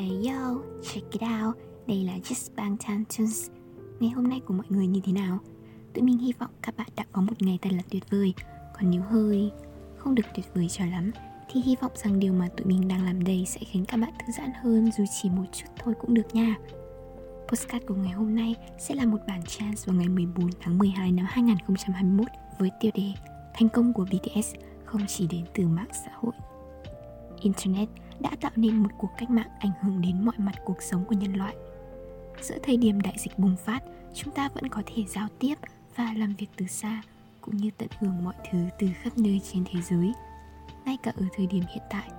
Hey yo, check it out, đây là Just Bang Tan Tunes. Ngày hôm nay của mọi người như thế nào? Tụi mình hy vọng các bạn đã có một ngày thật là tuyệt vời. Còn nếu hơi không được tuyệt vời cho lắm Thì hy vọng rằng điều mà tụi mình đang làm đây sẽ khiến các bạn thư giãn hơn dù chỉ một chút thôi cũng được nha. Postcard của ngày hôm nay sẽ là một bản chance vào ngày 14 tháng 12 năm 2021 với tiêu đề Thành công của BTS không chỉ đến từ mạng xã hội Internet đã tạo nên một cuộc cách mạng ảnh hưởng đến mọi mặt cuộc sống của nhân loại. Giữa thời điểm đại dịch bùng phát, chúng ta vẫn có thể giao tiếp và làm việc từ xa, cũng như tận hưởng mọi thứ từ khắp nơi trên thế giới. Ngay cả ở thời điểm hiện tại,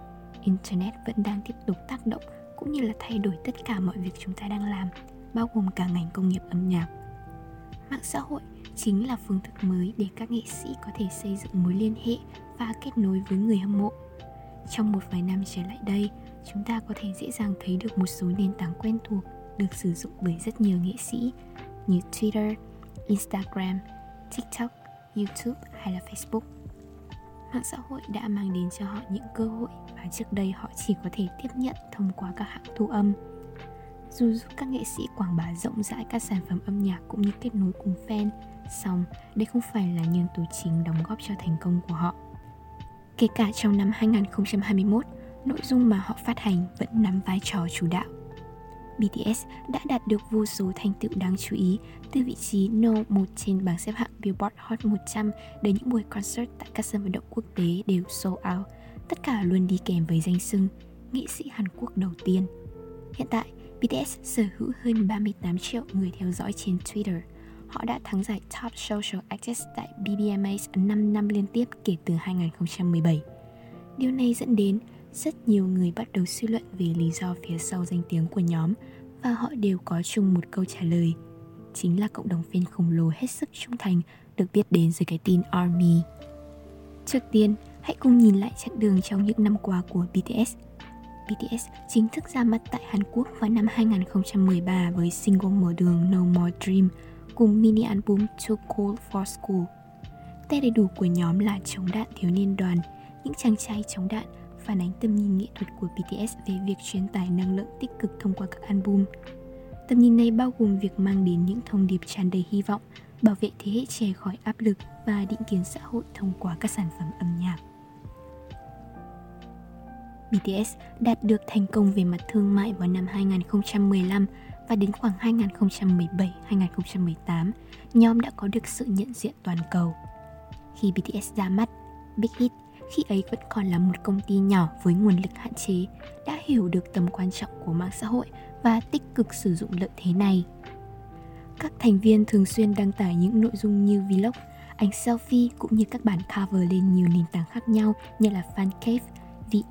Internet vẫn đang tiếp tục tác động cũng như là thay đổi tất cả mọi việc chúng ta đang làm, bao gồm cả ngành công nghiệp âm nhạc. Mạng xã hội chính là phương thức mới để các nghệ sĩ có thể xây dựng mối liên hệ và kết nối với người hâm mộ trong một vài năm trở lại đây, chúng ta có thể dễ dàng thấy được một số nền tảng quen thuộc được sử dụng bởi rất nhiều nghệ sĩ như Twitter, Instagram, TikTok, YouTube hay là Facebook. Mạng xã hội đã mang đến cho họ những cơ hội mà trước đây họ chỉ có thể tiếp nhận thông qua các hãng thu âm. Dù giúp các nghệ sĩ quảng bá rộng rãi các sản phẩm âm nhạc cũng như kết nối cùng fan, song đây không phải là nhân tố chính đóng góp cho thành công của họ. Kể cả trong năm 2021, nội dung mà họ phát hành vẫn nắm vai trò chủ đạo. BTS đã đạt được vô số thành tựu đáng chú ý từ vị trí No 1 trên bảng xếp hạng Billboard Hot 100 đến những buổi concert tại các sân vận động quốc tế đều sold out. Tất cả luôn đi kèm với danh xưng nghệ sĩ Hàn Quốc đầu tiên. Hiện tại, BTS sở hữu hơn 38 triệu người theo dõi trên Twitter – Họ đã thắng giải Top Social Actress tại BBMA 5 năm liên tiếp kể từ 2017. Điều này dẫn đến rất nhiều người bắt đầu suy luận về lý do phía sau danh tiếng của nhóm và họ đều có chung một câu trả lời. Chính là cộng đồng fan khổng lồ hết sức trung thành được biết đến dưới cái tên ARMY. Trước tiên, hãy cùng nhìn lại chặng đường trong những năm qua của BTS. BTS chính thức ra mắt tại Hàn Quốc vào năm 2013 với single mở đường No More Dream – cùng mini album Too Cool for School. Tên đầy đủ của nhóm là chống đạn thiếu niên đoàn, những chàng trai chống đạn phản ánh tầm nhìn nghệ thuật của BTS về việc truyền tải năng lượng tích cực thông qua các album. Tầm nhìn này bao gồm việc mang đến những thông điệp tràn đầy hy vọng, bảo vệ thế hệ trẻ khỏi áp lực và định kiến xã hội thông qua các sản phẩm âm nhạc. BTS đạt được thành công về mặt thương mại vào năm 2015 và đến khoảng 2017-2018, nhóm đã có được sự nhận diện toàn cầu. Khi BTS ra mắt, Big Hit khi ấy vẫn còn là một công ty nhỏ với nguồn lực hạn chế, đã hiểu được tầm quan trọng của mạng xã hội và tích cực sử dụng lợi thế này. Các thành viên thường xuyên đăng tải những nội dung như vlog, ảnh selfie cũng như các bản cover lên nhiều nền tảng khác nhau như là Fancave,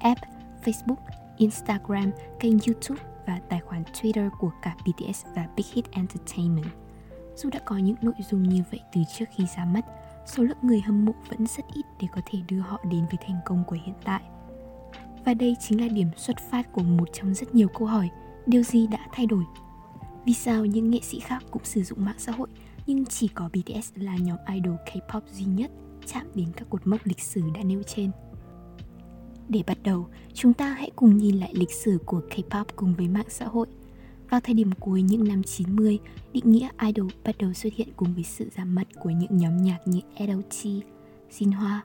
app, Facebook, Instagram, kênh YouTube và tài khoản Twitter của cả BTS và Big Hit Entertainment. Dù đã có những nội dung như vậy từ trước khi ra mắt, số lượng người hâm mộ vẫn rất ít để có thể đưa họ đến với thành công của hiện tại. Và đây chính là điểm xuất phát của một trong rất nhiều câu hỏi, điều gì đã thay đổi? Vì sao những nghệ sĩ khác cũng sử dụng mạng xã hội nhưng chỉ có BTS là nhóm idol K-pop duy nhất chạm đến các cột mốc lịch sử đã nêu trên? Để bắt đầu, chúng ta hãy cùng nhìn lại lịch sử của K-pop cùng với mạng xã hội. Vào thời điểm cuối những năm 90, định nghĩa idol bắt đầu xuất hiện cùng với sự ra mắt của những nhóm nhạc như LOT, Jinhwa,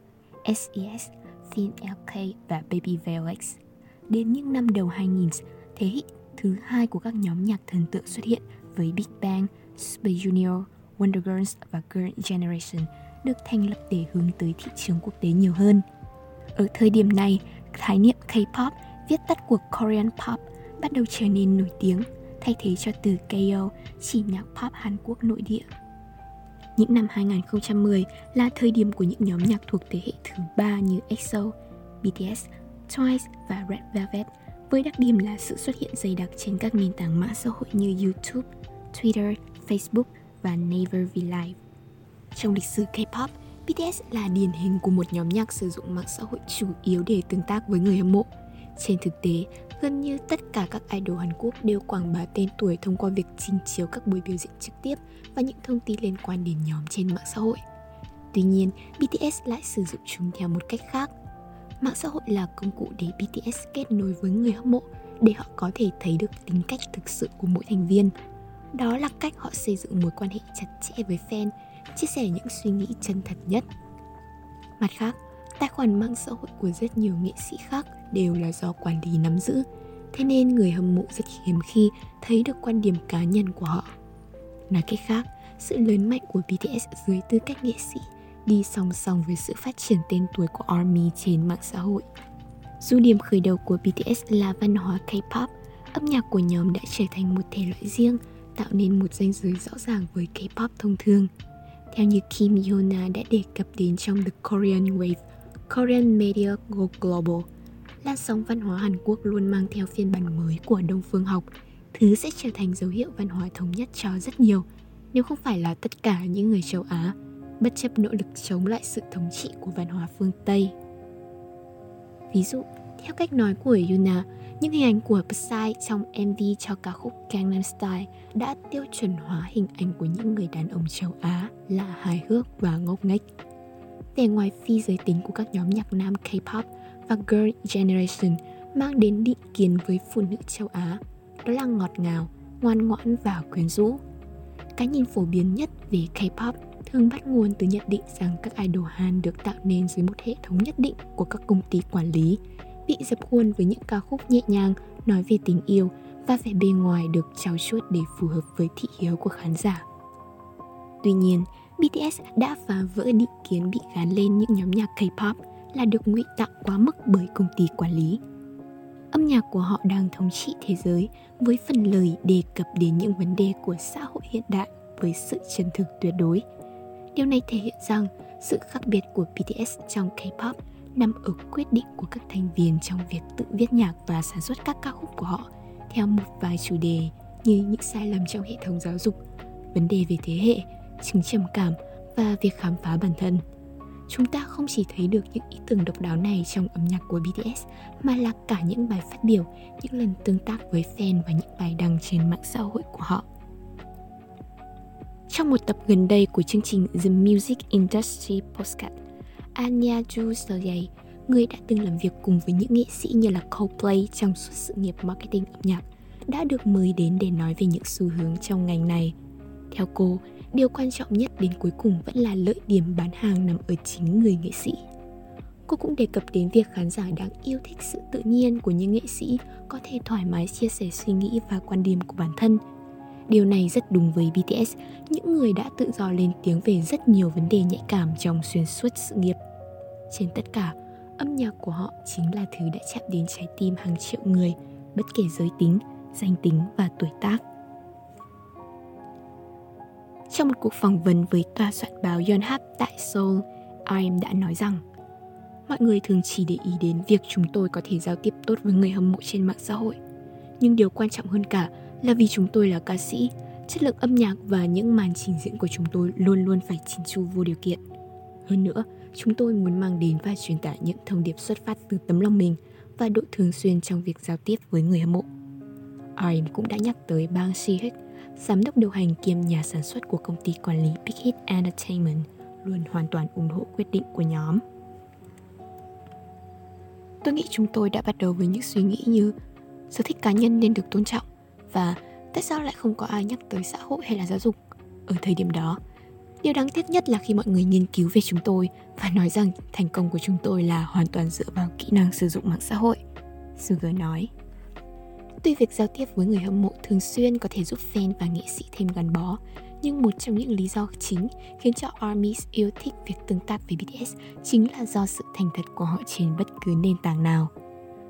SES, Thin LK và Baby VLX. Đến những năm đầu 2000, thế hệ thứ hai của các nhóm nhạc thần tượng xuất hiện với Big Bang, Super Junior, Wonder Girls và Girl Generation được thành lập để hướng tới thị trường quốc tế nhiều hơn. Ở thời điểm này, khái niệm K-pop, viết tắt của Korean pop, bắt đầu trở nên nổi tiếng, thay thế cho từ KO, chỉ nhạc pop Hàn Quốc nội địa. Những năm 2010 là thời điểm của những nhóm nhạc thuộc thế hệ thứ ba như EXO, BTS, Twice và Red Velvet với đặc điểm là sự xuất hiện dày đặc trên các nền tảng mạng xã hội như YouTube, Twitter, Facebook và Naver V Live. Trong lịch sử K-pop, BTS là điển hình của một nhóm nhạc sử dụng mạng xã hội chủ yếu để tương tác với người hâm mộ. Trên thực tế, gần như tất cả các idol Hàn Quốc đều quảng bá tên tuổi thông qua việc trình chiếu các buổi biểu diễn trực tiếp và những thông tin liên quan đến nhóm trên mạng xã hội. Tuy nhiên, BTS lại sử dụng chúng theo một cách khác. Mạng xã hội là công cụ để BTS kết nối với người hâm mộ, để họ có thể thấy được tính cách thực sự của mỗi thành viên. Đó là cách họ xây dựng mối quan hệ chặt chẽ với fan, chia sẻ những suy nghĩ chân thật nhất. Mặt khác, tài khoản mạng xã hội của rất nhiều nghệ sĩ khác đều là do quản lý nắm giữ, thế nên người hâm mộ rất hiếm khi thấy được quan điểm cá nhân của họ. Nói cách khác, sự lớn mạnh của BTS dưới tư cách nghệ sĩ đi song song với sự phát triển tên tuổi của ARMY trên mạng xã hội. Dù điểm khởi đầu của BTS là văn hóa K-pop, âm nhạc của nhóm đã trở thành một thể loại riêng, tạo nên một ranh giới rõ ràng với K-pop thông thường. Theo như Kim Yona đã đề cập đến trong The Korean Wave, Korean Media Go Global, làn sóng văn hóa Hàn Quốc luôn mang theo phiên bản mới của Đông phương học, thứ sẽ trở thành dấu hiệu văn hóa thống nhất cho rất nhiều, nếu không phải là tất cả những người châu Á, bất chấp nỗ lực chống lại sự thống trị của văn hóa phương Tây. Ví dụ, theo cách nói của Yuna, những hình ảnh của Psy trong MV cho ca khúc Gangnam Style đã tiêu chuẩn hóa hình ảnh của những người đàn ông châu Á là hài hước và ngốc nghếch. Vẻ ngoài phi giới tính của các nhóm nhạc nam K-pop và Girl Generation mang đến định kiến với phụ nữ châu Á, đó là ngọt ngào, ngoan ngoãn và quyến rũ. Cái nhìn phổ biến nhất về K-pop thường bắt nguồn từ nhận định rằng các idol Hàn được tạo nên dưới một hệ thống nhất định của các công ty quản lý, bị dập khuôn với những ca khúc nhẹ nhàng nói về tình yêu và vẻ bề ngoài được trao chuốt để phù hợp với thị hiếu của khán giả. Tuy nhiên, BTS đã phá vỡ định kiến bị gán lên những nhóm nhạc K-pop là được ngụy tạo quá mức bởi công ty quản lý. Âm nhạc của họ đang thống trị thế giới với phần lời đề cập đến những vấn đề của xã hội hiện đại với sự chân thực tuyệt đối – Điều này thể hiện rằng sự khác biệt của BTS trong K-pop nằm ở quyết định của các thành viên trong việc tự viết nhạc và sản xuất các ca khúc của họ theo một vài chủ đề như những sai lầm trong hệ thống giáo dục, vấn đề về thế hệ, chứng trầm cảm và việc khám phá bản thân. Chúng ta không chỉ thấy được những ý tưởng độc đáo này trong âm nhạc của BTS mà là cả những bài phát biểu, những lần tương tác với fan và những bài đăng trên mạng xã hội của họ. Trong một tập gần đây của chương trình The Music Industry Postcard, Anya Ju người đã từng làm việc cùng với những nghệ sĩ như là Coldplay trong suốt sự nghiệp marketing âm nhạc, đã được mời đến để nói về những xu hướng trong ngành này. Theo cô, điều quan trọng nhất đến cuối cùng vẫn là lợi điểm bán hàng nằm ở chính người nghệ sĩ. Cô cũng đề cập đến việc khán giả đang yêu thích sự tự nhiên của những nghệ sĩ có thể thoải mái chia sẻ suy nghĩ và quan điểm của bản thân – Điều này rất đúng với BTS, những người đã tự do lên tiếng về rất nhiều vấn đề nhạy cảm trong xuyên suốt sự nghiệp. Trên tất cả, âm nhạc của họ chính là thứ đã chạm đến trái tim hàng triệu người, bất kể giới tính, danh tính và tuổi tác. Trong một cuộc phỏng vấn với tòa soạn báo Yonhap tại Seoul, RM đã nói rằng Mọi người thường chỉ để ý đến việc chúng tôi có thể giao tiếp tốt với người hâm mộ trên mạng xã hội. Nhưng điều quan trọng hơn cả là vì chúng tôi là ca sĩ, chất lượng âm nhạc và những màn trình diễn của chúng tôi luôn luôn phải chỉnh chu vô điều kiện. Hơn nữa, chúng tôi muốn mang đến và truyền tải những thông điệp xuất phát từ tấm lòng mình và độ thường xuyên trong việc giao tiếp với người hâm mộ. RM cũng đã nhắc tới Bang Si-hyuk, giám đốc điều hành kiêm nhà sản xuất của công ty quản lý Big Hit Entertainment, luôn hoàn toàn ủng hộ quyết định của nhóm. Tôi nghĩ chúng tôi đã bắt đầu với những suy nghĩ như sở thích cá nhân nên được tôn trọng và tại sao lại không có ai nhắc tới xã hội hay là giáo dục ở thời điểm đó điều đáng tiếc nhất là khi mọi người nghiên cứu về chúng tôi và nói rằng thành công của chúng tôi là hoàn toàn dựa vào kỹ năng sử dụng mạng xã hội sugar nói Tuy việc giao tiếp với người hâm mộ thường xuyên có thể giúp fan và nghệ sĩ thêm gắn bó, nhưng một trong những lý do chính khiến cho ARMYs yêu thích việc tương tác với BTS chính là do sự thành thật của họ trên bất cứ nền tảng nào.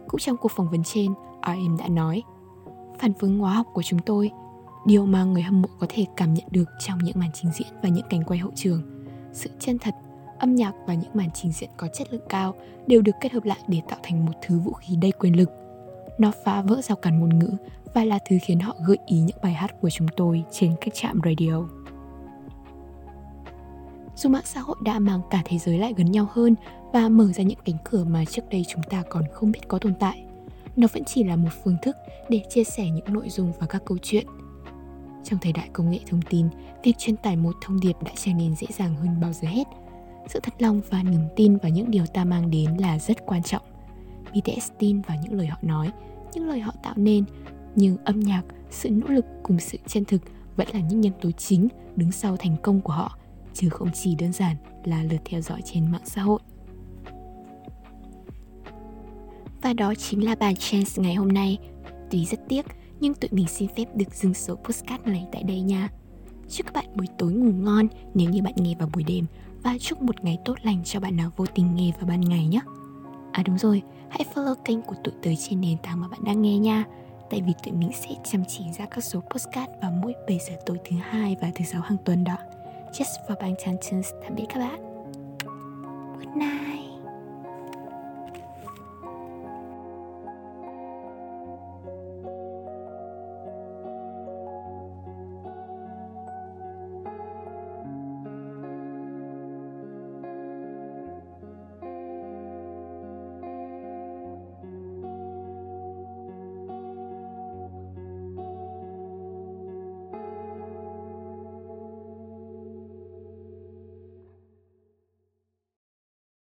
Cũng trong cuộc phỏng vấn trên, RM đã nói phản ứng hóa học của chúng tôi, điều mà người hâm mộ có thể cảm nhận được trong những màn trình diễn và những cảnh quay hậu trường. Sự chân thật, âm nhạc và những màn trình diễn có chất lượng cao đều được kết hợp lại để tạo thành một thứ vũ khí đầy quyền lực. Nó phá vỡ rào cản ngôn ngữ và là thứ khiến họ gợi ý những bài hát của chúng tôi trên các trạm radio. Dù mạng xã hội đã mang cả thế giới lại gần nhau hơn và mở ra những cánh cửa mà trước đây chúng ta còn không biết có tồn tại nó vẫn chỉ là một phương thức để chia sẻ những nội dung và các câu chuyện. Trong thời đại công nghệ thông tin, việc truyền tải một thông điệp đã trở nên dễ dàng hơn bao giờ hết. Sự thật lòng và niềm tin vào những điều ta mang đến là rất quan trọng. Bts tin vào những lời họ nói, những lời họ tạo nên nhưng âm nhạc, sự nỗ lực cùng sự chân thực vẫn là những nhân tố chính đứng sau thành công của họ, chứ không chỉ đơn giản là lượt theo dõi trên mạng xã hội. Và đó chính là bài Chance ngày hôm nay. Tuy rất tiếc, nhưng tụi mình xin phép được dừng số postcard này tại đây nha. Chúc các bạn buổi tối ngủ ngon nếu như bạn nghe vào buổi đêm và chúc một ngày tốt lành cho bạn nào vô tình nghe vào ban ngày nhé. À đúng rồi, hãy follow kênh của tụi tới trên nền tảng mà bạn đang nghe nha. Tại vì tụi mình sẽ chăm chỉ ra các số postcard vào mỗi 7 giờ tối thứ hai và thứ sáu hàng tuần đó. Just for Bang Chances, tạm biệt các bạn. Good night.